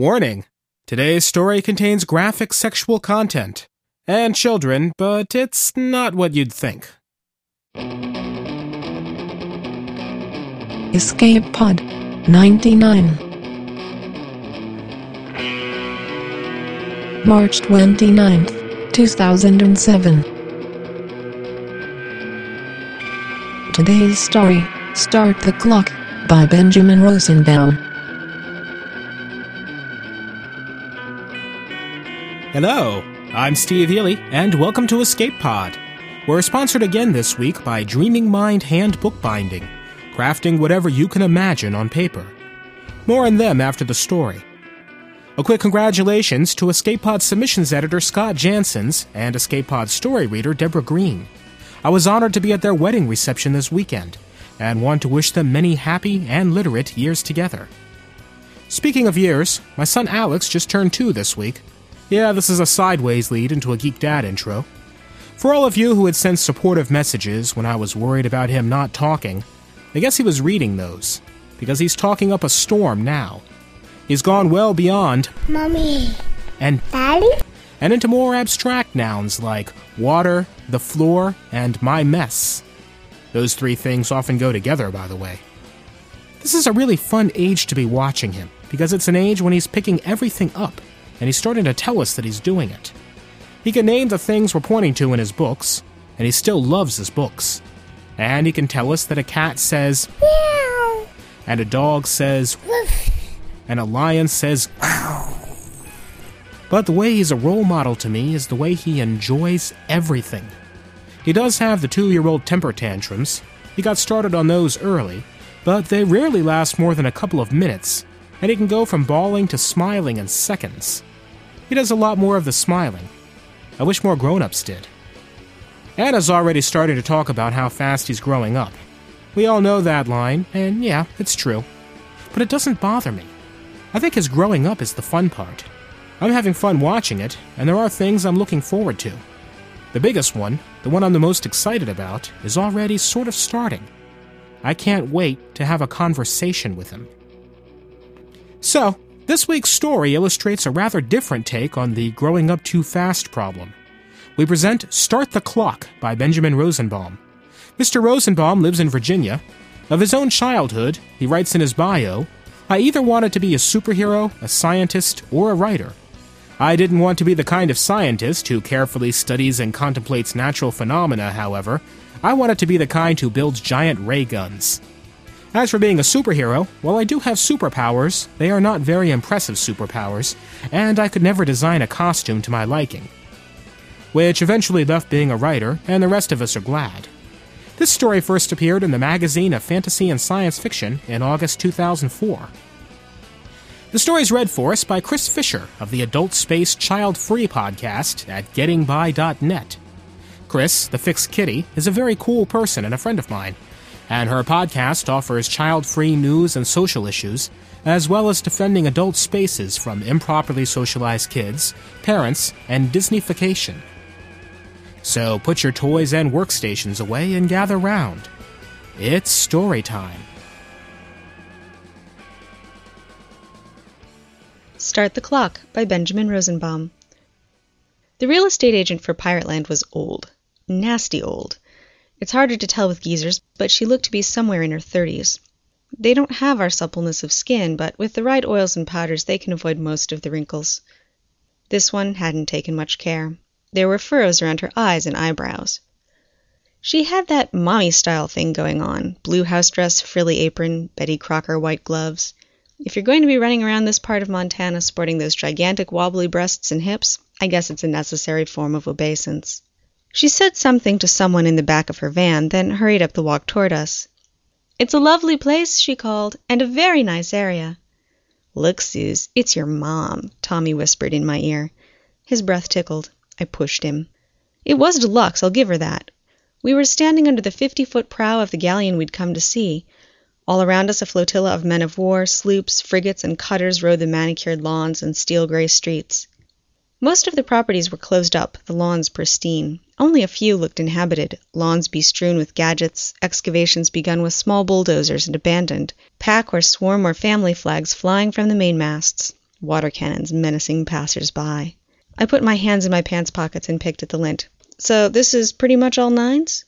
Warning Today's story contains graphic sexual content and children, but it's not what you'd think. Escape Pod 99 March 29th, 2007 Today's story, Start the Clock, by Benjamin Rosenbaum. Hello, I'm Steve Eley, and welcome to Escape Pod. We're sponsored again this week by Dreaming Mind Hand Bookbinding, crafting whatever you can imagine on paper. More on them after the story. A quick congratulations to Escape Pod submissions editor Scott Jansons and Escape Pod story reader Deborah Green. I was honored to be at their wedding reception this weekend, and want to wish them many happy and literate years together. Speaking of years, my son Alex just turned two this week. Yeah, this is a sideways lead into a Geek Dad intro. For all of you who had sent supportive messages when I was worried about him not talking, I guess he was reading those, because he's talking up a storm now. He's gone well beyond Mommy. and Daddy? and into more abstract nouns like water, the floor, and my mess. Those three things often go together, by the way. This is a really fun age to be watching him, because it's an age when he's picking everything up, and he's starting to tell us that he's doing it. He can name the things we're pointing to in his books, and he still loves his books. And he can tell us that a cat says, Meow. and a dog says, Woof. and a lion says, wow. But the way he's a role model to me is the way he enjoys everything. He does have the two year old temper tantrums. He got started on those early, but they rarely last more than a couple of minutes, and he can go from bawling to smiling in seconds. He does a lot more of the smiling. I wish more grown ups did. Anna's already starting to talk about how fast he's growing up. We all know that line, and yeah, it's true. But it doesn't bother me. I think his growing up is the fun part. I'm having fun watching it, and there are things I'm looking forward to. The biggest one, the one I'm the most excited about, is already sort of starting. I can't wait to have a conversation with him. So, this week's story illustrates a rather different take on the growing up too fast problem. We present Start the Clock by Benjamin Rosenbaum. Mr. Rosenbaum lives in Virginia. Of his own childhood, he writes in his bio I either wanted to be a superhero, a scientist, or a writer. I didn't want to be the kind of scientist who carefully studies and contemplates natural phenomena, however. I wanted to be the kind who builds giant ray guns. As for being a superhero, while I do have superpowers, they are not very impressive superpowers, and I could never design a costume to my liking. Which eventually left being a writer, and the rest of us are glad. This story first appeared in the magazine of fantasy and science fiction in August 2004. The story is read for us by Chris Fisher of the Adult Space Child Free podcast at gettingby.net. Chris, the fixed kitty, is a very cool person and a friend of mine, and her podcast offers child free news and social issues, as well as defending adult spaces from improperly socialized kids, parents, and Disneyfication. So put your toys and workstations away and gather round. It's story time. Start the Clock by Benjamin Rosenbaum. The real estate agent for Pirate Land was old. Nasty old. It's harder to tell with geezers, but she looked to be somewhere in her thirties. They don't have our suppleness of skin, but with the right oils and powders they can avoid most of the wrinkles. This one hadn't taken much care. There were furrows around her eyes and eyebrows. She had that mommy style thing going on blue house dress, frilly apron, Betty Crocker white gloves. If you're going to be running around this part of Montana sporting those gigantic wobbly breasts and hips, I guess it's a necessary form of obeisance. She said something to someone in the back of her van, then hurried up the walk toward us. It's a lovely place, she called, and a very nice area. Look, Suze, it's your mom, Tommy whispered in my ear. His breath tickled. I pushed him. It was deluxe, I'll give her that. We were standing under the fifty foot prow of the galleon we'd come to see. All around us a flotilla of men of war, sloops, frigates, and cutters rode the manicured lawns and steel gray streets. Most of the properties were closed up, the lawns pristine. Only a few looked inhabited, lawns bestrewn with gadgets, excavations begun with small bulldozers and abandoned, pack or swarm or family flags flying from the mainmasts. water cannons menacing passers-by. I put my hands in my pants pockets and picked at the lint. So this is pretty much all nines?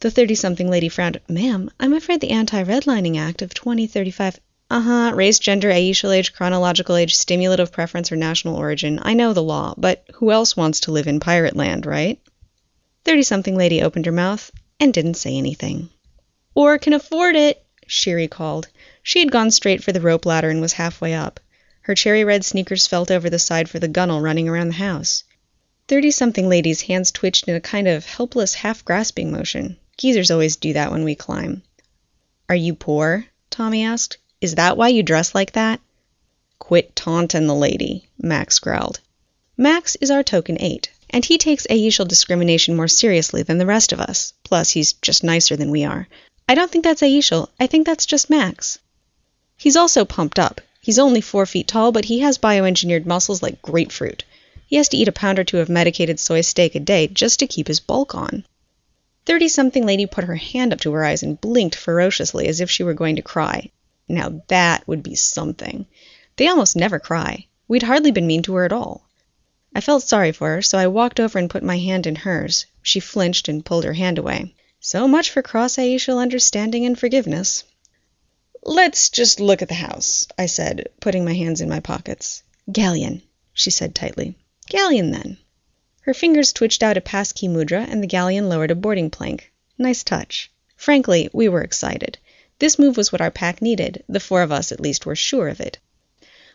The thirty-something lady frowned. Ma'am, I'm afraid the Anti-Redlining Act of 2035... Uh-huh, race, gender, aetial age, chronological age, stimulative preference, or national origin. I know the law, but who else wants to live in pirate land, right? Thirty-something lady opened her mouth and didn't say anything. Or can afford it, Sherry called. She had gone straight for the rope ladder and was halfway up. Her cherry red sneakers felt over the side for the gunwale running around the house. Thirty something lady's hands twitched in a kind of helpless, half grasping motion. Geezers always do that when we climb. Are you poor? Tommy asked. Is that why you dress like that? Quit tauntin' the lady, Max growled. Max is our token eight, and he takes aetial discrimination more seriously than the rest of us. Plus, he's just nicer than we are. I don't think that's aetial. I think that's just Max. He's also pumped up. He's only four feet tall, but he has bioengineered muscles like grapefruit. He has to eat a pound or two of medicated soy steak a day just to keep his bulk on. Thirty something lady put her hand up to her eyes and blinked ferociously as if she were going to cry. Now that would be something. They almost never cry. We'd hardly been mean to her at all. I felt sorry for her, so I walked over and put my hand in hers. She flinched and pulled her hand away. So much for cross aetial understanding and forgiveness. Let's just look at the house, I said, putting my hands in my pockets. Galleon, she said tightly. Galleon, then. Her fingers twitched out a passkey mudra, and the galleon lowered a boarding plank. Nice touch. Frankly, we were excited. This move was what our pack needed. The four of us, at least, were sure of it.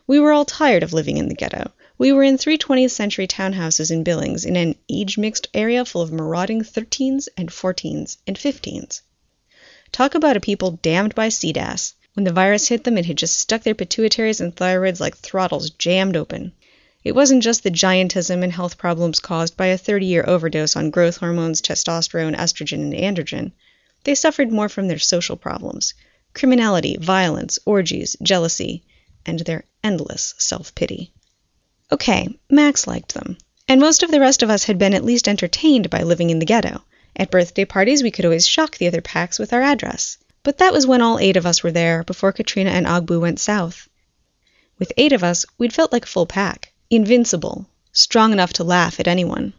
We were all tired of living in the ghetto. We were in three 20th century townhouses in Billings, in an age mixed area full of marauding 13s and 14s and 15s. Talk about a people damned by CDAS. When the virus hit them, it had just stuck their pituitaries and thyroids like throttles jammed open. It wasn't just the giantism and health problems caused by a 30 year overdose on growth hormones, testosterone, estrogen, and androgen. They suffered more from their social problems criminality, violence, orgies, jealousy, and their endless self pity. Okay, Max liked them. And most of the rest of us had been at least entertained by living in the ghetto. At birthday parties, we could always shock the other packs with our address. But that was when all eight of us were there, before Katrina and Ogbu went south. With eight of us, we'd felt like a full pack, invincible, strong enough to laugh at anyone.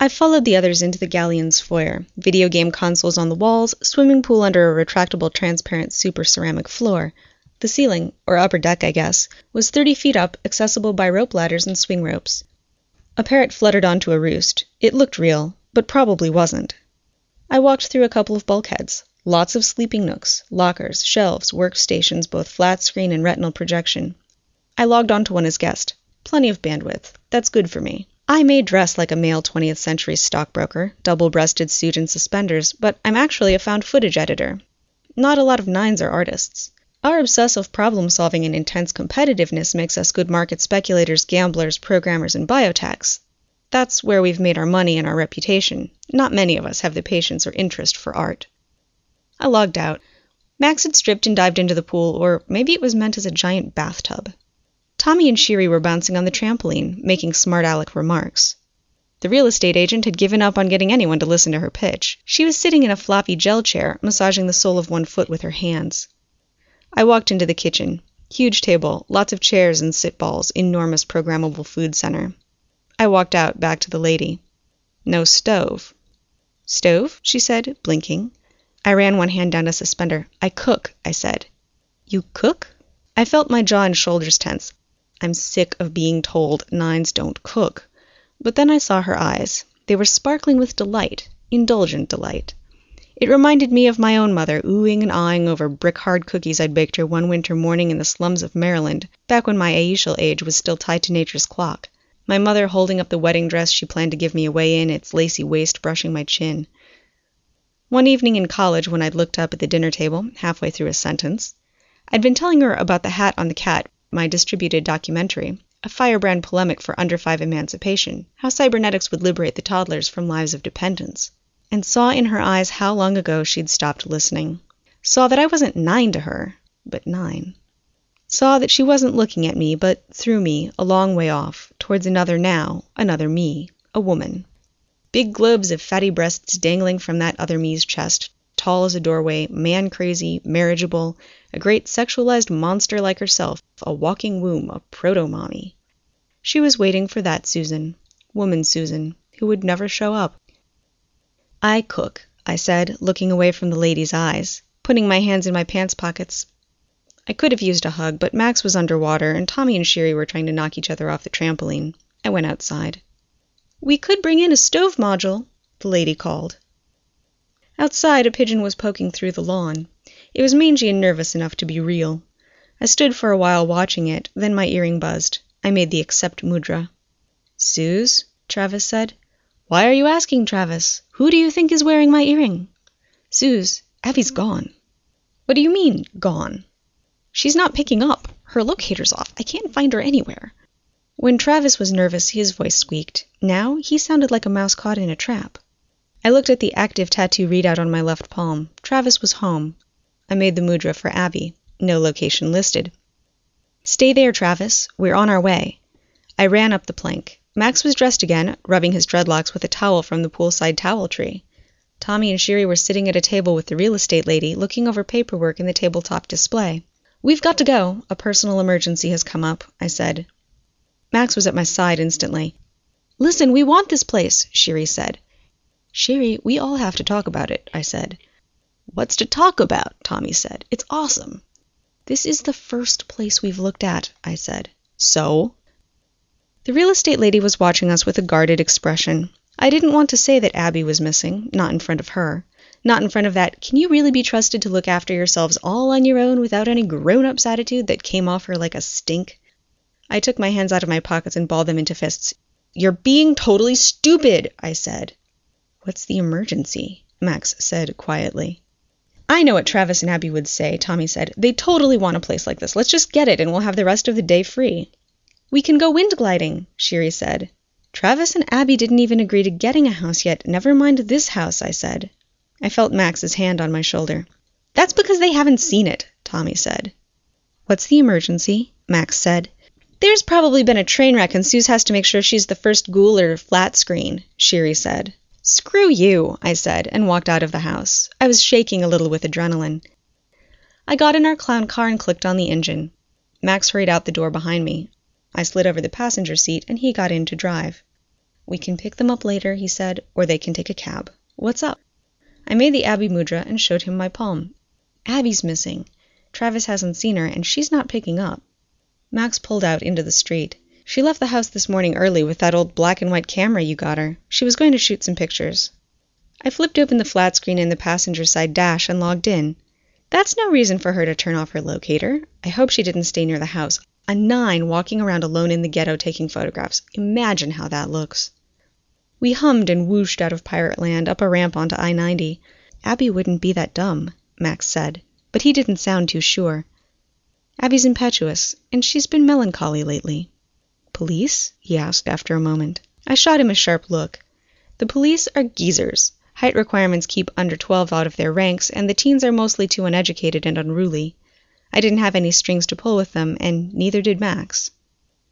I followed the others into the galleon's foyer. Video game consoles on the walls, swimming pool under a retractable transparent super ceramic floor. The ceiling, or upper deck, I guess, was 30 feet up, accessible by rope ladders and swing ropes. A parrot fluttered onto a roost. It looked real, but probably wasn't. I walked through a couple of bulkheads. Lots of sleeping nooks, lockers, shelves, workstations, both flat screen and retinal projection. I logged onto one as guest. Plenty of bandwidth. That's good for me. I may dress like a male 20th century stockbroker, double breasted suit and suspenders, but I'm actually a found footage editor. Not a lot of nines are artists. Our obsessive problem solving and intense competitiveness makes us good market speculators, gamblers, programmers, and biotechs. That's where we've made our money and our reputation. Not many of us have the patience or interest for art. I logged out. Max had stripped and dived into the pool, or maybe it was meant as a giant bathtub. Tommy and Shiri were bouncing on the trampoline, making smart aleck remarks. The real estate agent had given up on getting anyone to listen to her pitch. She was sitting in a floppy gel chair, massaging the sole of one foot with her hands. I walked into the kitchen. Huge table, lots of chairs and sit balls, enormous programmable food center. I walked out, back to the lady. No stove. Stove? she said, blinking. I ran one hand down a suspender. I cook, I said. You cook? I felt my jaw and shoulders tense. I'm sick of being told nines don't cook. But then I saw her eyes. They were sparkling with delight, indulgent delight. It reminded me of my own mother oohing and awing over brick hard cookies I'd baked her one winter morning in the slums of Maryland, back when my aetial age was still tied to nature's clock. My mother holding up the wedding dress she planned to give me away in, its lacy waist brushing my chin. One evening in college, when I'd looked up at the dinner table, halfway through a sentence, I'd been telling her about the hat on the cat my distributed documentary, a firebrand polemic for under five emancipation, how cybernetics would liberate the toddlers from lives of dependence, and saw in her eyes how long ago she'd stopped listening. Saw that I wasn't nine to her, but nine. Saw that she wasn't looking at me, but through me, a long way off, towards another now, another me, a woman. Big globes of fatty breasts dangling from that other me's chest, tall as a doorway, man crazy, marriageable, a great sexualized monster like herself, a walking womb, a proto-mommy. She was waiting for that Susan, woman Susan, who would never show up. I cook, I said, looking away from the lady's eyes, putting my hands in my pants pockets. I could have used a hug, but Max was underwater, and Tommy and Sherry were trying to knock each other off the trampoline. I went outside. We could bring in a stove module, the lady called. Outside, a pigeon was poking through the lawn. It was mangy and nervous enough to be real. I stood for a while watching it, then my earring buzzed. I made the accept mudra. Suze, Travis said. Why are you asking, Travis? Who do you think is wearing my earring? Suze, Abby's gone. What do you mean, gone? She's not picking up. Her locator's off. I can't find her anywhere. When Travis was nervous, his voice squeaked. Now he sounded like a mouse caught in a trap. I looked at the active tattoo readout on my left palm. Travis was home. I made the mudra for Abby. No location listed. Stay there, Travis. We're on our way. I ran up the plank. Max was dressed again, rubbing his dreadlocks with a towel from the poolside towel tree. Tommy and Sherry were sitting at a table with the real estate lady, looking over paperwork in the tabletop display. We've got to go. A personal emergency has come up, I said. Max was at my side instantly. Listen, we want this place, Sherry said. Sherry, we all have to talk about it, I said. What's to talk about? Tommy said. It's awesome. This is the first place we've looked at, I said. So? The real estate lady was watching us with a guarded expression. I didn't want to say that Abby was missing, not in front of her. Not in front of that, can you really be trusted to look after yourselves all on your own without any grown ups attitude that came off her like a stink? I took my hands out of my pockets and balled them into fists. You're being totally stupid, I said. What's the emergency? Max said quietly. I know what Travis and Abby would say, Tommy said. They totally want a place like this. Let's just get it and we'll have the rest of the day free. We can go wind gliding, Sherry said. Travis and Abby didn't even agree to getting a house yet, never mind this house, I said. I felt Max's hand on my shoulder. That's because they haven't seen it, Tommy said. What's the emergency? Max said. There's probably been a train wreck and Suze has to make sure she's the first ghoul or flat screen, Sherry said. Screw you, I said, and walked out of the house. I was shaking a little with adrenaline. I got in our clown car and clicked on the engine. Max hurried out the door behind me. I slid over the passenger seat and he got in to drive. We can pick them up later, he said, or they can take a cab. What's up? I made the Abby mudra and showed him my palm. Abby's missing. Travis hasn't seen her, and she's not picking up. Max pulled out into the street. She left the house this morning early with that old black and white camera you got her. She was going to shoot some pictures. I flipped open the flat screen in the passenger side dash and logged in. That's no reason for her to turn off her locator. I hope she didn't stay near the house. A nine walking around alone in the ghetto taking photographs. Imagine how that looks. We hummed and whooshed out of Pirate Land up a ramp onto I 90. Abby wouldn't be that dumb, Max said, but he didn't sound too sure. Abby's impetuous, and she's been melancholy lately. Police? he asked after a moment. I shot him a sharp look. The police are geezers. Height requirements keep under 12 out of their ranks, and the teens are mostly too uneducated and unruly. I didn't have any strings to pull with them, and neither did Max.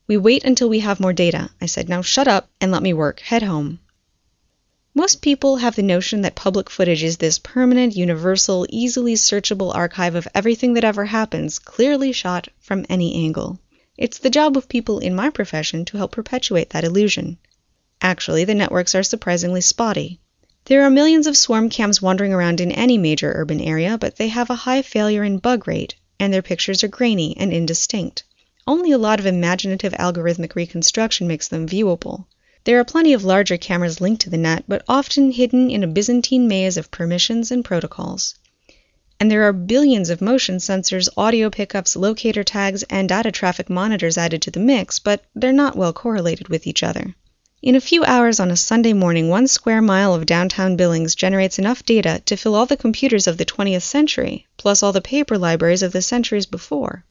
We wait until we have more data, I said. Now shut up and let me work. Head home. Most people have the notion that public footage is this permanent, universal, easily searchable archive of everything that ever happens, clearly shot from any angle. It's the job of people in my profession to help perpetuate that illusion. Actually, the networks are surprisingly spotty. There are millions of swarm cams wandering around in any major urban area, but they have a high failure and bug rate, and their pictures are grainy and indistinct. Only a lot of imaginative algorithmic reconstruction makes them viewable. There are plenty of larger cameras linked to the net, but often hidden in a Byzantine maze of permissions and protocols. And there are billions of motion sensors, audio pickups, locator tags, and data traffic monitors added to the mix, but they're not well correlated with each other. In a few hours on a Sunday morning, one square mile of downtown Billings generates enough data to fill all the computers of the 20th century, plus all the paper libraries of the centuries before.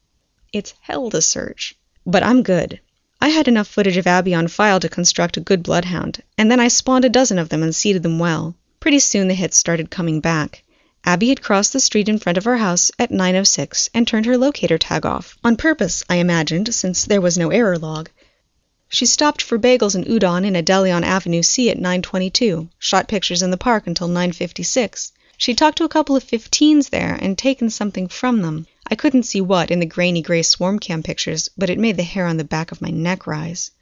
It's hell to search. But I'm good. I had enough footage of Abby on file to construct a good bloodhound, and then I spawned a dozen of them and seeded them well. Pretty soon the hits started coming back. Abby had crossed the street in front of our house at 9.06 and turned her locator tag off. On purpose, I imagined, since there was no error log. She stopped for bagels and udon in a deli on Avenue C at 9:22, shot pictures in the park until 9:56. She talked to a couple of 15s there and taken something from them. I couldn't see what in the grainy gray swarm cam pictures, but it made the hair on the back of my neck rise.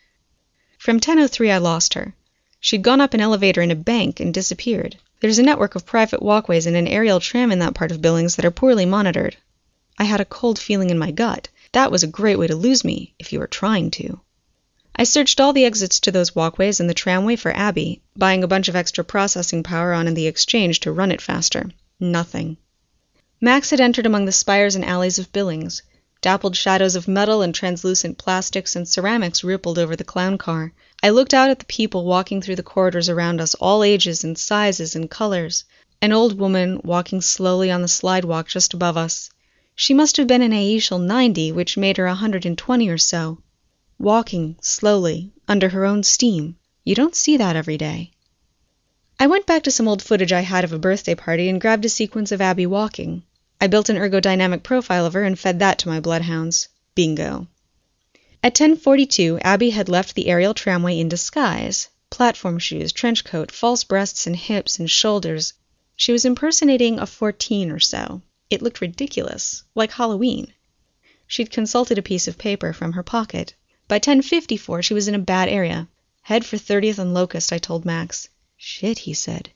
From 1003 I lost her. She'd gone up an elevator in a bank and disappeared. There's a network of private walkways and an aerial tram in that part of Billings that are poorly monitored. I had a cold feeling in my gut. That was a great way to lose me, if you were trying to. I searched all the exits to those walkways and the tramway for Abby, buying a bunch of extra processing power on in the exchange to run it faster. Nothing. Max had entered among the spires and alleys of Billings. Dappled shadows of metal and translucent plastics and ceramics rippled over the clown car. I looked out at the people walking through the corridors around us, all ages and sizes and colors. An old woman walking slowly on the slidewalk just above us. She must have been an aetial 90, which made her a 120 or so. Walking, slowly, under her own steam. You don't see that every day. I went back to some old footage I had of a birthday party and grabbed a sequence of Abby walking. I built an ergodynamic profile of her and fed that to my bloodhounds. Bingo. At 10:42 Abby had left the aerial tramway in disguise. Platform shoes, trench coat, false breasts and hips and shoulders. She was impersonating a fourteen or so. It looked ridiculous, like Halloween. She'd consulted a piece of paper from her pocket. By 10:54 she was in a bad area. Head for 30th and Locust, I told Max. Shit, he said.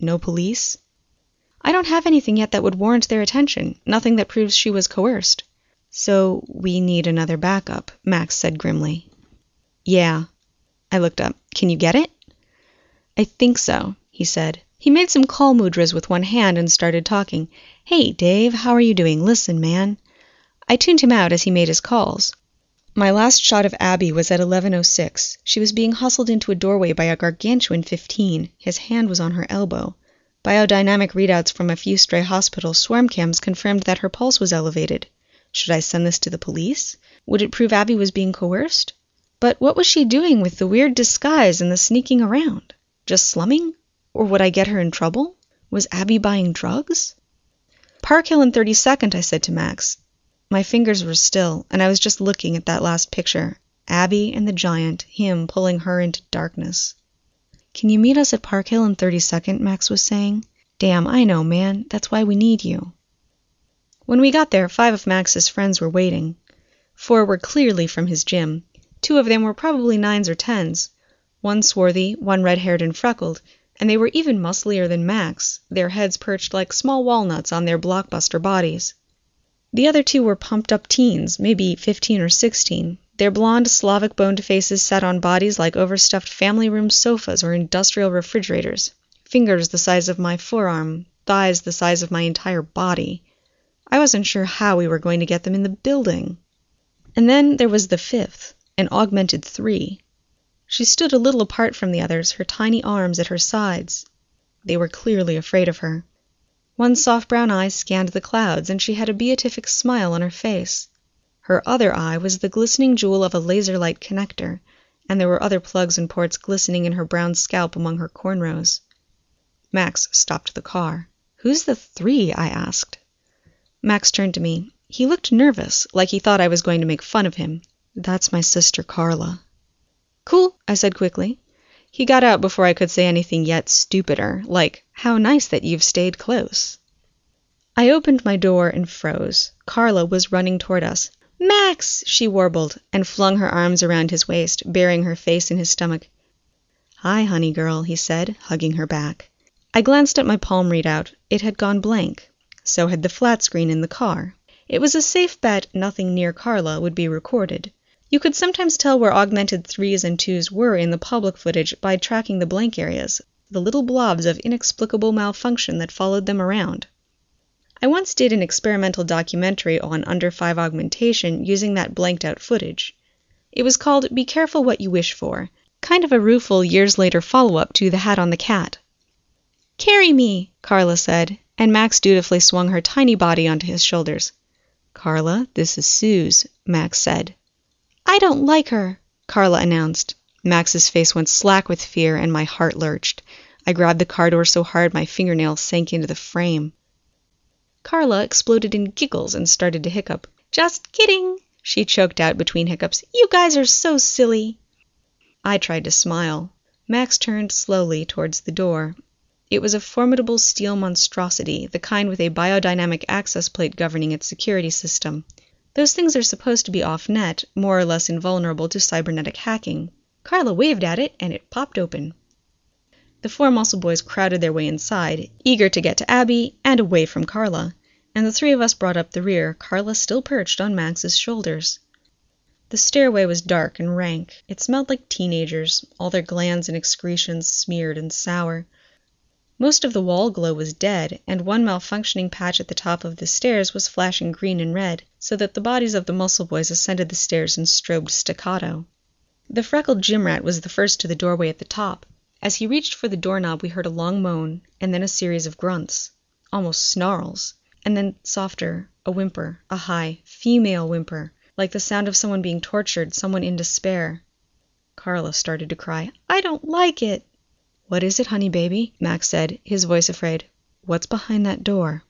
No police? I don't have anything yet that would warrant their attention, nothing that proves she was coerced. So we need another backup, Max said grimly. Yeah. I looked up. Can you get it? I think so, he said. He made some call mudras with one hand and started talking. Hey, Dave, how are you doing? Listen, man. I tuned him out as he made his calls. My last shot of Abby was at 11.06. She was being hustled into a doorway by a gargantuan 15. His hand was on her elbow. Biodynamic readouts from a few stray hospital swarm cams confirmed that her pulse was elevated. Should I send this to the police? Would it prove Abby was being coerced? But what was she doing with the weird disguise and the sneaking around? Just slumming? Or would I get her in trouble? Was Abby buying drugs? Park Hill and 32nd, I said to Max. My fingers were still, and I was just looking at that last picture Abby and the giant, him pulling her into darkness. Can you meet us at Park Hill and 32nd? Max was saying. Damn, I know, man. That's why we need you. When we got there, five of Max's friends were waiting. Four were clearly from his gym. Two of them were probably nines or tens. One swarthy, one red haired and freckled, and they were even musclier than Max, their heads perched like small walnuts on their blockbuster bodies. The other two were pumped up teens, maybe fifteen or sixteen, their blond, Slavic boned faces set on bodies like overstuffed family room sofas or industrial refrigerators, fingers the size of my forearm, thighs the size of my entire body. I wasn't sure how we were going to get them in the building. And then there was the fifth, an augmented three. She stood a little apart from the others, her tiny arms at her sides. They were clearly afraid of her. One soft brown eye scanned the clouds, and she had a beatific smile on her face. Her other eye was the glistening jewel of a laser light connector, and there were other plugs and ports glistening in her brown scalp among her cornrows. Max stopped the car. Who's the three? I asked. Max turned to me. He looked nervous, like he thought I was going to make fun of him. That's my sister Carla. Cool, I said quickly. He got out before I could say anything yet stupider, like, How nice that you've stayed close. I opened my door and froze. Carla was running toward us. Max! she warbled, and flung her arms around his waist, burying her face in his stomach. Hi, honey girl, he said, hugging her back. I glanced at my palm readout. It had gone blank. So had the flat screen in the car. It was a safe bet nothing near Carla would be recorded. You could sometimes tell where augmented threes and twos were in the public footage by tracking the blank areas, the little blobs of inexplicable malfunction that followed them around. I once did an experimental documentary on under 5 augmentation using that blanked out footage. It was called Be Careful What You Wish For, kind of a rueful years later follow up to The Hat on the Cat. Carry me, Carla said, and Max dutifully swung her tiny body onto his shoulders. Carla, this is Suze, Max said. I don't like her, Carla announced. Max's face went slack with fear, and my heart lurched. I grabbed the car door so hard my fingernails sank into the frame. Carla exploded in giggles and started to hiccup. Just kidding, she choked out between hiccups. You guys are so silly. I tried to smile. Max turned slowly towards the door. It was a formidable steel monstrosity, the kind with a biodynamic access plate governing its security system. Those things are supposed to be off net, more or less invulnerable to cybernetic hacking. Carla waved at it, and it popped open. The four muscle boys crowded their way inside, eager to get to Abby and away from Carla, and the three of us brought up the rear, Carla still perched on Max's shoulders. The stairway was dark and rank. It smelled like teenagers, all their glands and excretions smeared and sour. Most of the wall glow was dead, and one malfunctioning patch at the top of the stairs was flashing green and red, so that the bodies of the muscle boys ascended the stairs in strobed staccato. The freckled gym rat was the first to the doorway at the top. As he reached for the doorknob we heard a long moan, and then a series of grunts, almost snarls, and then softer, a whimper, a high, female whimper, like the sound of someone being tortured, someone in despair. Carla started to cry. I don't like it. What is it, honey baby? Max said, his voice afraid. What's behind that door?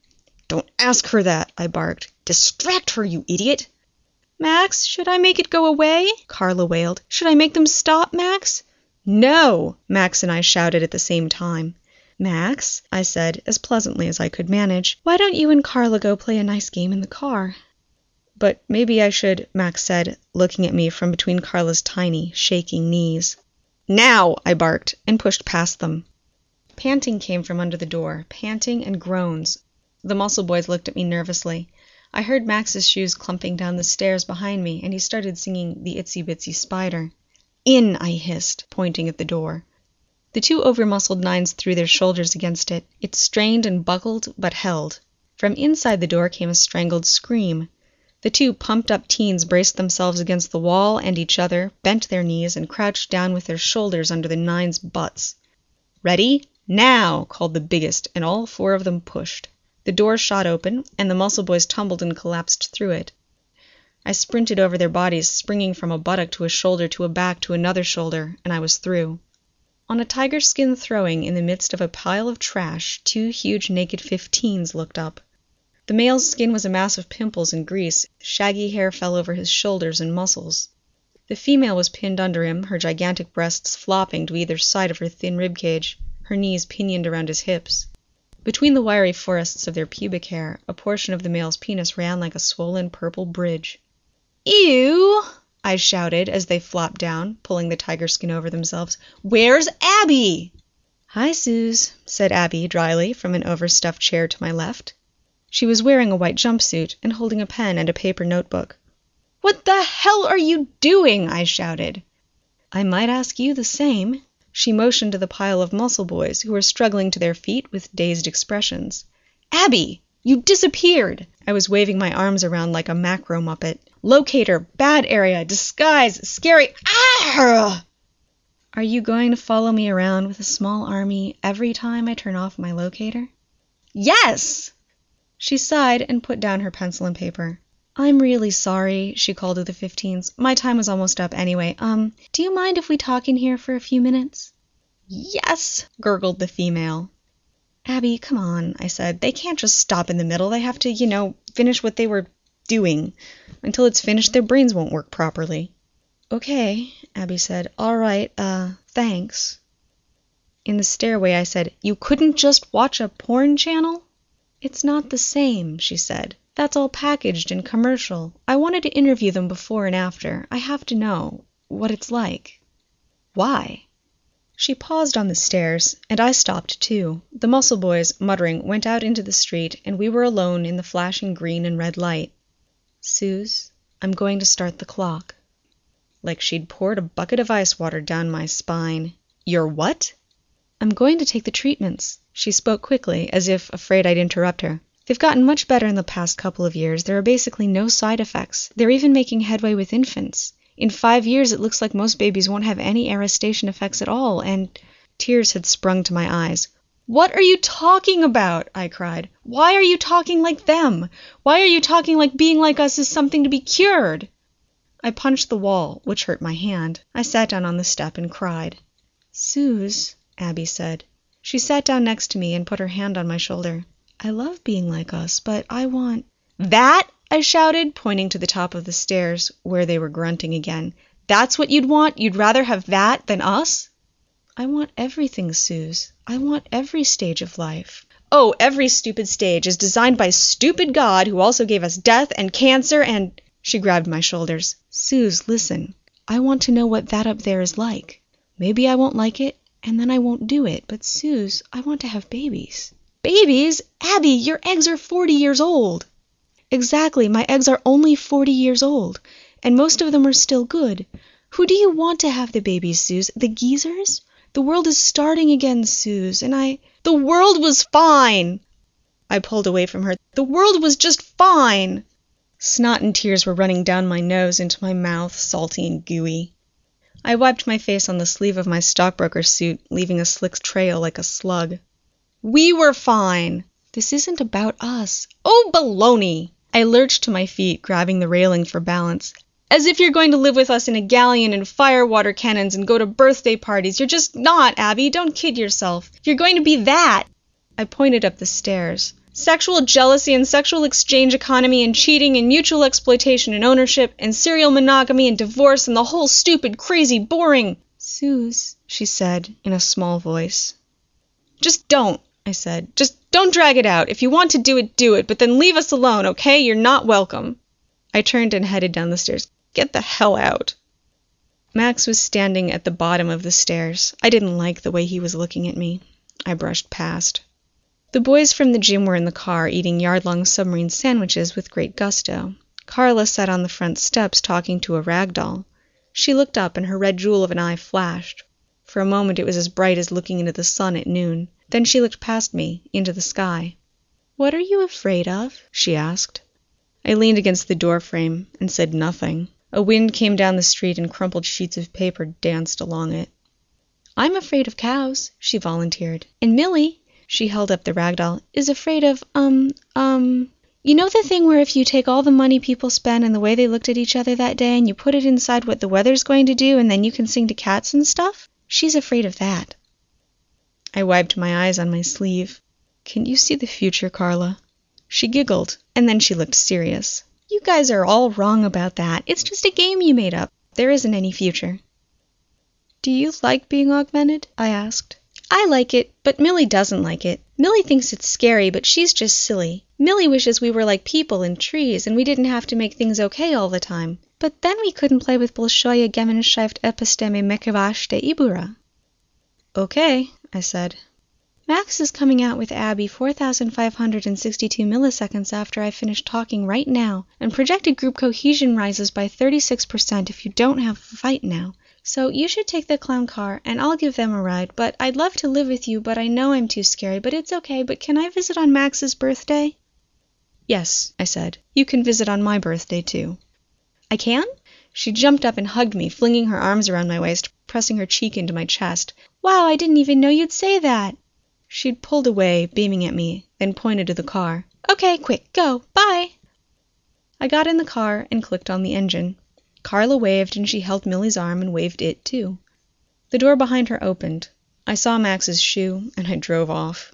Don't ask her that, I barked. Distract her, you idiot! Max, should I make it go away? Carla wailed. Should I make them stop, Max? No! Max and I shouted at the same time. Max, I said, as pleasantly as I could manage, why don't you and Carla go play a nice game in the car? But maybe I should, Max said, looking at me from between Carla's tiny, shaking knees. Now! I barked, and pushed past them. Panting came from under the door, panting and groans. The muscle boys looked at me nervously. I heard Max's shoes clumping down the stairs behind me, and he started singing the Itsy Bitsy Spider. In! I hissed, pointing at the door. The two over-muscled nines threw their shoulders against it. It strained and buckled, but held. From inside the door came a strangled scream. The two pumped up teens braced themselves against the wall and each other, bent their knees, and crouched down with their shoulders under the nines' butts. Ready? Now! called the biggest, and all four of them pushed. The door shot open, and the muscle boys tumbled and collapsed through it. I sprinted over their bodies, springing from a buttock to a shoulder to a back to another shoulder, and I was through. On a tiger skin throwing in the midst of a pile of trash, two huge naked fifteens looked up. The male's skin was a mass of pimples and grease, shaggy hair fell over his shoulders and muscles. The female was pinned under him, her gigantic breasts flopping to either side of her thin rib cage, her knees pinioned around his hips. Between the wiry forests of their pubic hair, a portion of the male's penis ran like a swollen purple bridge. "Ew!" I shouted as they flopped down, pulling the tiger skin over themselves. "Where's Abby?" "Hi, Suze," said Abby dryly from an overstuffed chair to my left. She was wearing a white jumpsuit and holding a pen and a paper notebook. "What the hell are you doing?" I shouted. "I might ask you the same." She motioned to the pile of muscle boys who were struggling to their feet with dazed expressions. "Abby! You disappeared!" I was waving my arms around like a macro muppet. "Locator, bad area, disguise, scary ah!" "Are you going to follow me around with a small army every time I turn off my locator?" "Yes!" She sighed and put down her pencil and paper. "I'm really sorry," she called to the fifteens. "My time was almost up anyway. Um, do you mind if we talk in here for a few minutes?" "Yes," gurgled the female. "Abby, come on," I said. "They can't just stop in the middle. They have to, you know, finish what they were doing. Until it's finished, their brains won't work properly." "Okay," Abby said. "All right, uh, thanks." In the stairway I said, "You couldn't just watch a porn channel?" "It's not the same," she said. "That's all packaged and commercial. I wanted to interview them before and after. I have to know what it's like." "Why?" She paused on the stairs, and I stopped too. The muscle boys, muttering, went out into the street, and we were alone in the flashing green and red light. "Suze, I'm going to start the clock." Like she'd poured a bucket of ice water down my spine. "You're what?" "I'm going to take the treatments." She spoke quickly, as if afraid I'd interrupt her. "They've gotten much better in the past couple of years. There are basically no side effects. They're even making headway with infants. In five years it looks like most babies won't have any arrestation effects at all, and Tears had sprung to my eyes. "What are you talking about?" I cried. "Why are you talking like them? Why are you talking like being like us is something to be cured?" I punched the wall, which hurt my hand. I sat down on the step and cried. "Suze," Abby said. She sat down next to me and put her hand on my shoulder. "I love being like us, but I want "That!" I shouted, pointing to the top of the stairs, where they were grunting again. "That's what you'd want? You'd rather have that than us?" I want everything, Suze. I want every stage of life. Oh, every stupid stage is designed by stupid God who also gave us death and cancer and. She grabbed my shoulders. Suze, listen. I want to know what that up there is like. Maybe I won't like it, and then I won't do it, but Suze, I want to have babies. Babies? Abby, your eggs are 40 years old. Exactly, my eggs are only 40 years old, and most of them are still good. Who do you want to have the babies, Suze? The geezers? The world is starting again, Suze, and I. The world was fine! I pulled away from her. The world was just fine! Snot and tears were running down my nose into my mouth, salty and gooey. I wiped my face on the sleeve of my stockbroker suit, leaving a slick trail like a slug. We were fine! This isn't about us. Oh, baloney! I lurched to my feet, grabbing the railing for balance. As if you're going to live with us in a galleon and fire water cannons and go to birthday parties. You're just not, Abby. Don't kid yourself. You're going to be that. I pointed up the stairs. Sexual jealousy and sexual exchange economy and cheating and mutual exploitation and ownership and serial monogamy and divorce and the whole stupid, crazy, boring. Suze, she said in a small voice. Just don't, I said. Just don't drag it out. If you want to do it, do it, but then leave us alone, okay? You're not welcome. I turned and headed down the stairs. Get the hell out. Max was standing at the bottom of the stairs. I didn't like the way he was looking at me. I brushed past. The boys from the gym were in the car eating yard long submarine sandwiches with great gusto. Carla sat on the front steps talking to a rag doll. She looked up and her red jewel of an eye flashed. For a moment it was as bright as looking into the sun at noon. Then she looked past me, into the sky. What are you afraid of? she asked. I leaned against the door frame and said nothing. A wind came down the street and crumpled sheets of paper danced along it. I'm afraid of cows, she volunteered. And Millie, she held up the rag doll, is afraid of, um, um, you know the thing where if you take all the money people spend and the way they looked at each other that day and you put it inside what the weather's going to do and then you can sing to cats and stuff? She's afraid of that. I wiped my eyes on my sleeve. Can you see the future, Carla? She giggled, and then she looked serious. You guys are all wrong about that. It's just a game you made up. There isn't any future. Do you like being augmented? I asked. I like it, but Millie doesn't like it. Millie thinks it's scary, but she's just silly. Millie wishes we were like people and trees, and we didn't have to make things okay all the time. But then we couldn't play with Bolshoye Gemeinschaft Episteme Mekevashte Ibura. Okay, I said. Max is coming out with Abby 4,562 milliseconds after I finish talking right now, and projected group cohesion rises by 36% if you don't have a fight now. So you should take the clown car, and I'll give them a ride. But I'd love to live with you, but I know I'm too scary. But it's okay. But can I visit on Max's birthday? Yes, I said. You can visit on my birthday, too. I can? She jumped up and hugged me, flinging her arms around my waist, pressing her cheek into my chest. Wow, I didn't even know you'd say that. She'd pulled away, beaming at me, then pointed to the car. Okay, quick, go. Bye. I got in the car and clicked on the engine. Carla waved and she held Millie's arm and waved it too. The door behind her opened. I saw Max's shoe and I drove off.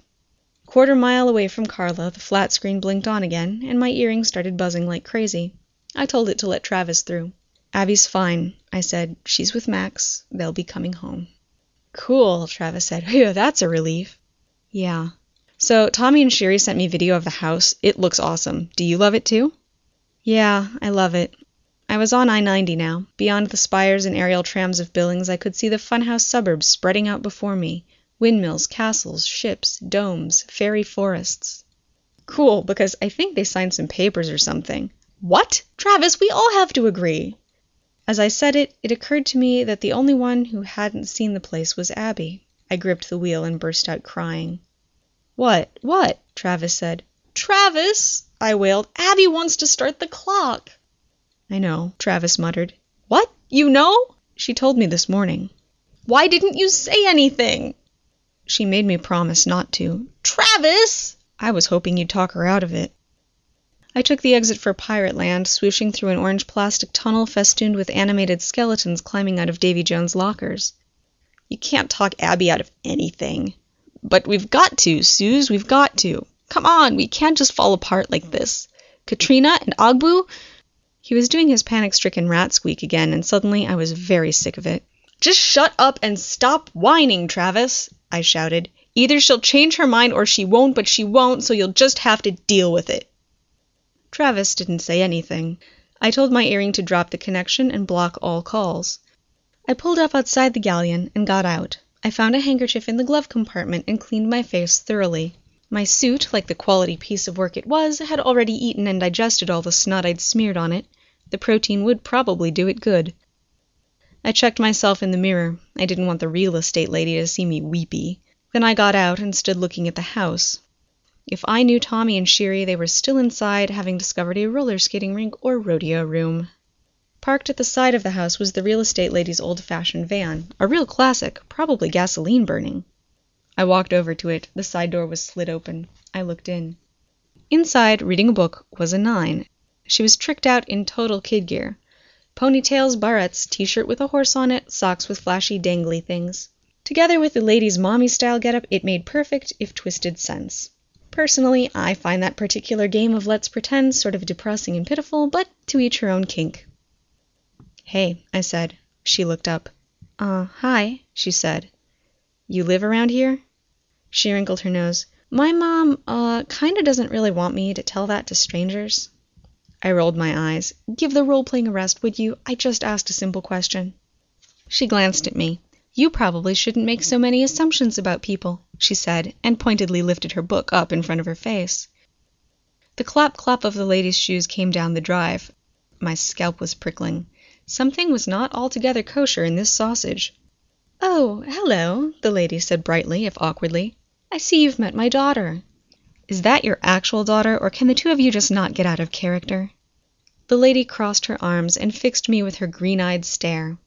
A Quarter mile away from Carla, the flat screen blinked on again, and my earrings started buzzing like crazy. I told it to let Travis through. Abby's fine, I said. She's with Max. They'll be coming home. Cool, Travis said. Phew, that's a relief. Yeah. So Tommy and Sherry sent me video of the house. It looks awesome. Do you love it too? Yeah, I love it. I was on I 90 now. Beyond the spires and aerial trams of Billings, I could see the funhouse suburbs spreading out before me windmills, castles, ships, domes, fairy forests. Cool, because I think they signed some papers or something. What? Travis, we all have to agree. As I said it, it occurred to me that the only one who hadn't seen the place was Abby. I gripped the wheel and burst out crying. What? What? Travis said. Travis! I wailed. Abby wants to start the clock. I know, Travis muttered. What? You know? She told me this morning. Why didn't you say anything? She made me promise not to. Travis! I was hoping you'd talk her out of it. I took the exit for Pirate Land, swooshing through an orange plastic tunnel festooned with animated skeletons climbing out of Davy Jones' lockers. You can't talk Abby out of anything. But we've got to, Suze, we've got to. Come on, we can't just fall apart like this. Katrina and Agbu. He was doing his panic stricken rat squeak again, and suddenly I was very sick of it. Just shut up and stop whining, Travis, I shouted. Either she'll change her mind or she won't, but she won't, so you'll just have to deal with it. Travis didn't say anything. I told my earring to drop the connection and block all calls. I pulled up outside the galleon and got out. I found a handkerchief in the glove compartment and cleaned my face thoroughly. My suit, like the quality piece of work it was, had already eaten and digested all the snot I'd smeared on it. The protein would probably do it good. I checked myself in the mirror. I didn't want the real estate lady to see me weepy. Then I got out and stood looking at the house. If I knew Tommy and Sherry, they were still inside, having discovered a roller skating rink or rodeo room. Parked at the side of the house was the real estate lady's old fashioned van, a real classic, probably gasoline burning. I walked over to it. The side door was slid open. I looked in. Inside, reading a book, was a nine. She was tricked out in total kid gear. Ponytails, barrettes, t-shirt with a horse on it, socks with flashy dangly things. Together with the lady's mommy style getup, it made perfect, if twisted, sense. Personally, I find that particular game of Let's Pretend sort of depressing and pitiful, but to each her own kink. Hey, I said. She looked up. Uh, hi, she said. You live around here? She wrinkled her nose. My mom, uh, kinda doesn't really want me to tell that to strangers. I rolled my eyes. Give the role playing a rest, would you? I just asked a simple question. She glanced at me. You probably shouldn't make so many assumptions about people, she said, and pointedly lifted her book up in front of her face. The clap clap of the lady's shoes came down the drive. My scalp was prickling. Something was not altogether kosher in this sausage. Oh, hello, the lady said brightly, if awkwardly. I see you've met my daughter. Is that your actual daughter, or can the two of you just not get out of character? The lady crossed her arms and fixed me with her green eyed stare.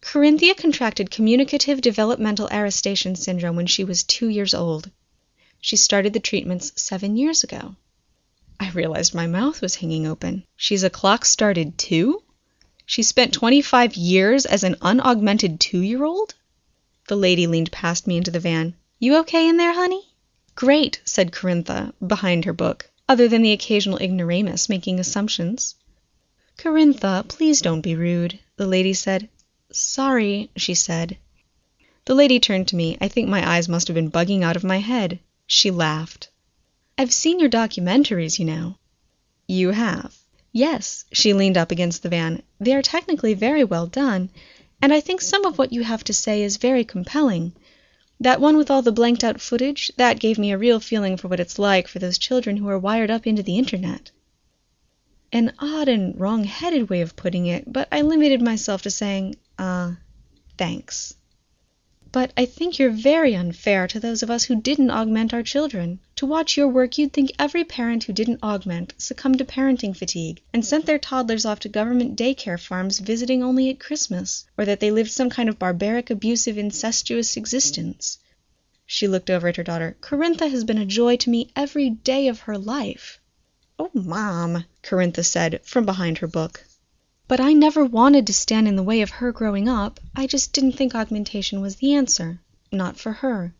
Corintha contracted communicative developmental arrestation syndrome when she was two years old. She started the treatments seven years ago. I realized my mouth was hanging open. She's a clock started too? She spent 25 years as an unaugmented two year old? The lady leaned past me into the van. You okay in there, honey? Great, said Corintha, behind her book, other than the occasional ignoramus making assumptions. Corintha, please don't be rude, the lady said. Sorry, she said. The lady turned to me. I think my eyes must have been bugging out of my head. She laughed. I've seen your documentaries, you know. You have? Yes. She leaned up against the van. They are technically very well done, and I think some of what you have to say is very compelling. That one with all the blanked out footage, that gave me a real feeling for what it's like for those children who are wired up into the Internet. An odd and wrong headed way of putting it, but I limited myself to saying, uh, thanks. But I think you're very unfair to those of us who didn't augment our children. To watch your work, you'd think every parent who didn't augment succumbed to parenting fatigue and sent their toddlers off to government daycare farms visiting only at Christmas, or that they lived some kind of barbaric, abusive, incestuous existence. She looked over at her daughter. Corintha has been a joy to me every day of her life. Oh, Mom, Corintha said from behind her book. But I never wanted to stand in the way of her growing up. I just didn't think augmentation was the answer. Not for her.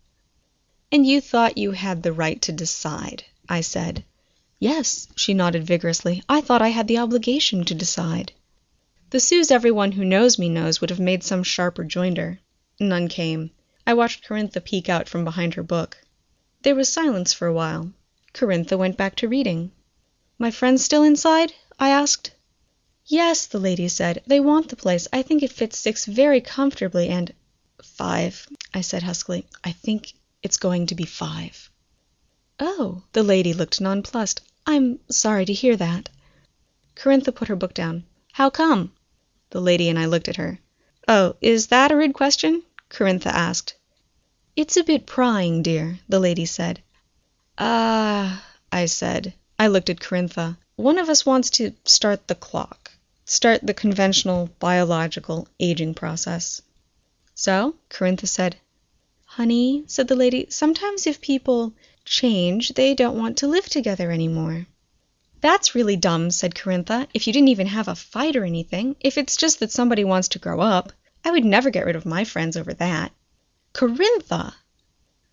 And you thought you had the right to decide, I said. Yes, she nodded vigorously. I thought I had the obligation to decide. The Suze everyone who knows me knows would have made some sharp rejoinder. None came. I watched Corintha peek out from behind her book. There was silence for a while. Corintha went back to reading. My friends still inside? I asked. Yes, the lady said. They want the place. I think it fits six very comfortably and five, I said huskily. I think it's going to be five. Oh, the lady looked nonplussed. I'm sorry to hear that. Corintha put her book down. How come? The lady and I looked at her. Oh, is that a rude question? Corintha asked. It's a bit prying, dear, the lady said. Ah, I said. I looked at Corintha. One of us wants to start the clock, start the conventional biological aging process. So, Corintha said, Honey, said the lady, sometimes if people change, they don't want to live together any more. That's really dumb, said Corintha, if you didn't even have a fight or anything. If it's just that somebody wants to grow up, I would never get rid of my friends over that. Corintha!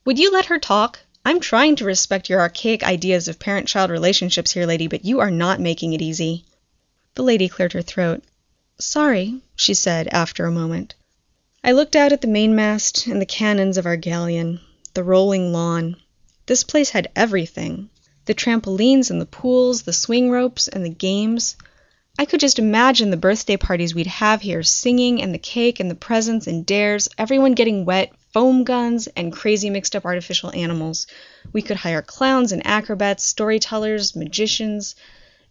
Would you let her talk? I'm trying to respect your archaic ideas of parent child relationships here, lady, but you are not making it easy. The lady cleared her throat. Sorry, she said after a moment. I looked out at the mainmast and the cannons of our galleon, the rolling lawn. This place had everything the trampolines and the pools, the swing ropes and the games. I could just imagine the birthday parties we'd have here, singing and the cake and the presents and dares, everyone getting wet, foam guns, and crazy mixed up artificial animals. We could hire clowns and acrobats, storytellers, magicians.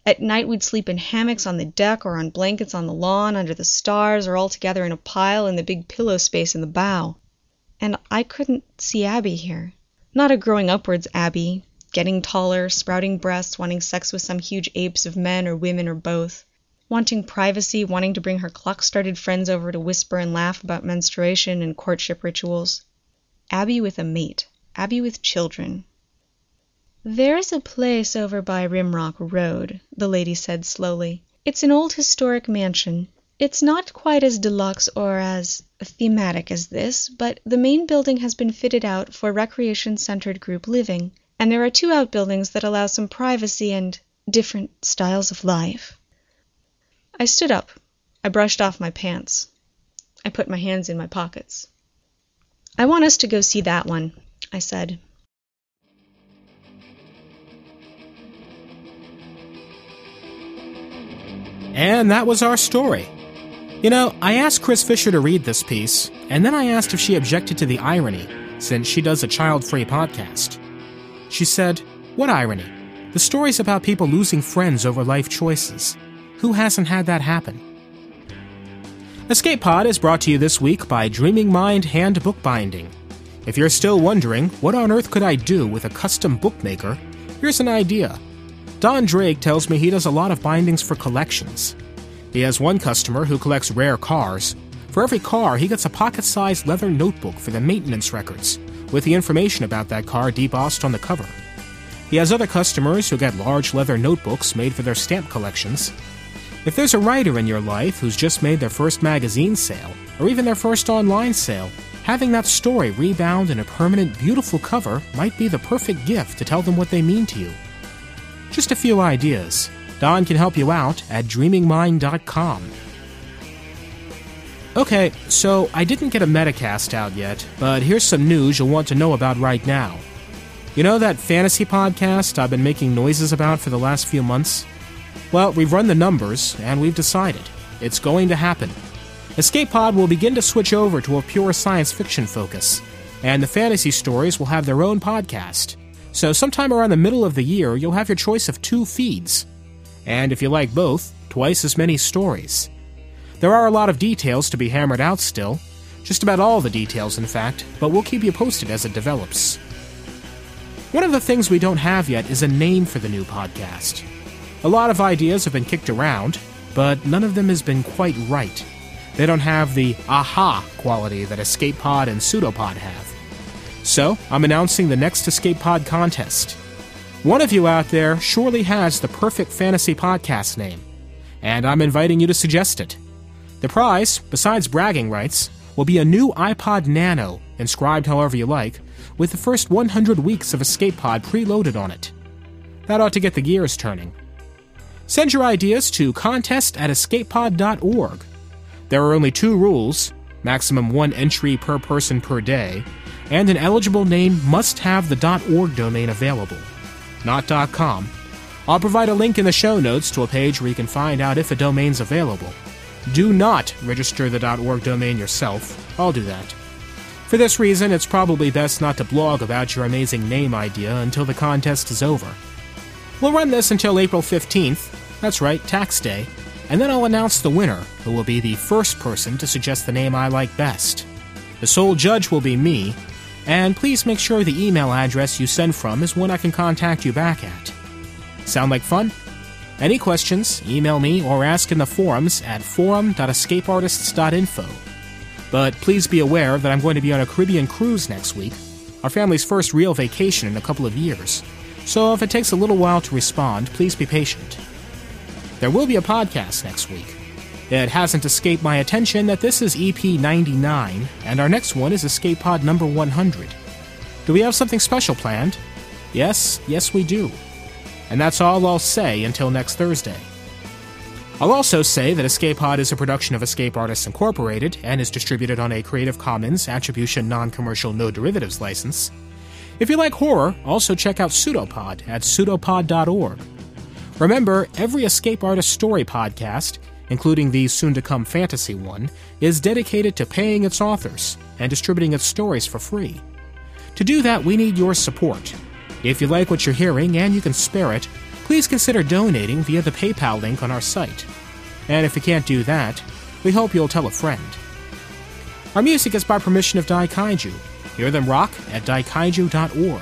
At night we'd sleep in hammocks on the deck or on blankets on the lawn under the stars or all together in a pile in the big pillow space in the bow. And I couldn't see Abby here. Not a growing upwards Abby, getting taller, sprouting breasts, wanting sex with some huge apes of men or women or both wanting privacy, wanting to bring her clock started friends over to whisper and laugh about menstruation and courtship rituals. Abby with a mate. Abby with children. There's a place over by Rimrock Road, the lady said slowly. It's an old historic mansion. It's not quite as deluxe or as thematic as this, but the main building has been fitted out for recreation centered group living, and there are two outbuildings that allow some privacy and different styles of life. I stood up. I brushed off my pants. I put my hands in my pockets. I want us to go see that one, I said. And that was our story. You know, I asked Chris Fisher to read this piece, and then I asked if she objected to the irony, since she does a child free podcast. She said, What irony? The story's about people losing friends over life choices. Who hasn't had that happen? Escape Pod is brought to you this week by Dreaming Mind Hand Bookbinding. If you're still wondering, what on earth could I do with a custom bookmaker? Here's an idea. Don Drake tells me he does a lot of bindings for collections. He has one customer who collects rare cars. For every car, he gets a pocket sized leather notebook for the maintenance records, with the information about that car debossed on the cover. He has other customers who get large leather notebooks made for their stamp collections. If there's a writer in your life who's just made their first magazine sale, or even their first online sale, having that story rebound in a permanent, beautiful cover might be the perfect gift to tell them what they mean to you. Just a few ideas. Don can help you out at dreamingmind.com. Okay, so I didn't get a Metacast out yet, but here's some news you'll want to know about right now. You know that fantasy podcast I've been making noises about for the last few months? Well, we've run the numbers, and we've decided. It's going to happen. Escape Pod will begin to switch over to a pure science fiction focus, and the fantasy stories will have their own podcast. So, sometime around the middle of the year, you'll have your choice of two feeds. And if you like both, twice as many stories. There are a lot of details to be hammered out still. Just about all the details, in fact, but we'll keep you posted as it develops. One of the things we don't have yet is a name for the new podcast. A lot of ideas have been kicked around, but none of them has been quite right. They don't have the aha quality that Escape Pod and Pseudopod have. So, I'm announcing the next Escape Pod contest. One of you out there surely has the perfect fantasy podcast name, and I'm inviting you to suggest it. The prize, besides bragging rights, will be a new iPod Nano, inscribed however you like, with the first 100 weeks of Escape Pod preloaded on it. That ought to get the gears turning. Send your ideas to contest at escapepod.org. There are only two rules maximum one entry per person per day, and an eligible name must have the .org domain available, not .com. I'll provide a link in the show notes to a page where you can find out if a domain's available. Do not register the .org domain yourself. I'll do that. For this reason, it's probably best not to blog about your amazing name idea until the contest is over. We'll run this until April 15th. That's right, tax day. And then I'll announce the winner, who will be the first person to suggest the name I like best. The sole judge will be me, and please make sure the email address you send from is one I can contact you back at. Sound like fun? Any questions, email me or ask in the forums at forum.escapeartists.info. But please be aware that I'm going to be on a Caribbean cruise next week, our family's first real vacation in a couple of years. So if it takes a little while to respond, please be patient. There will be a podcast next week. It hasn't escaped my attention that this is EP 99, and our next one is Escape Pod number 100. Do we have something special planned? Yes, yes, we do. And that's all I'll say until next Thursday. I'll also say that Escape Pod is a production of Escape Artists Incorporated and is distributed on a Creative Commons Attribution Non Commercial No Derivatives license. If you like horror, also check out Pseudopod at pseudopod.org. Remember, every Escape Artist Story podcast, including the soon to come fantasy one, is dedicated to paying its authors and distributing its stories for free. To do that, we need your support. If you like what you're hearing and you can spare it, please consider donating via the PayPal link on our site. And if you can't do that, we hope you'll tell a friend. Our music is by permission of Daikaiju. Hear them rock at daikaiju.org.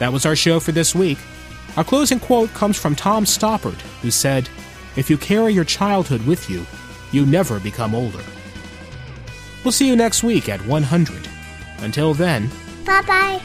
That was our show for this week. Our closing quote comes from Tom Stoppard, who said, If you carry your childhood with you, you never become older. We'll see you next week at 100. Until then, Bye bye.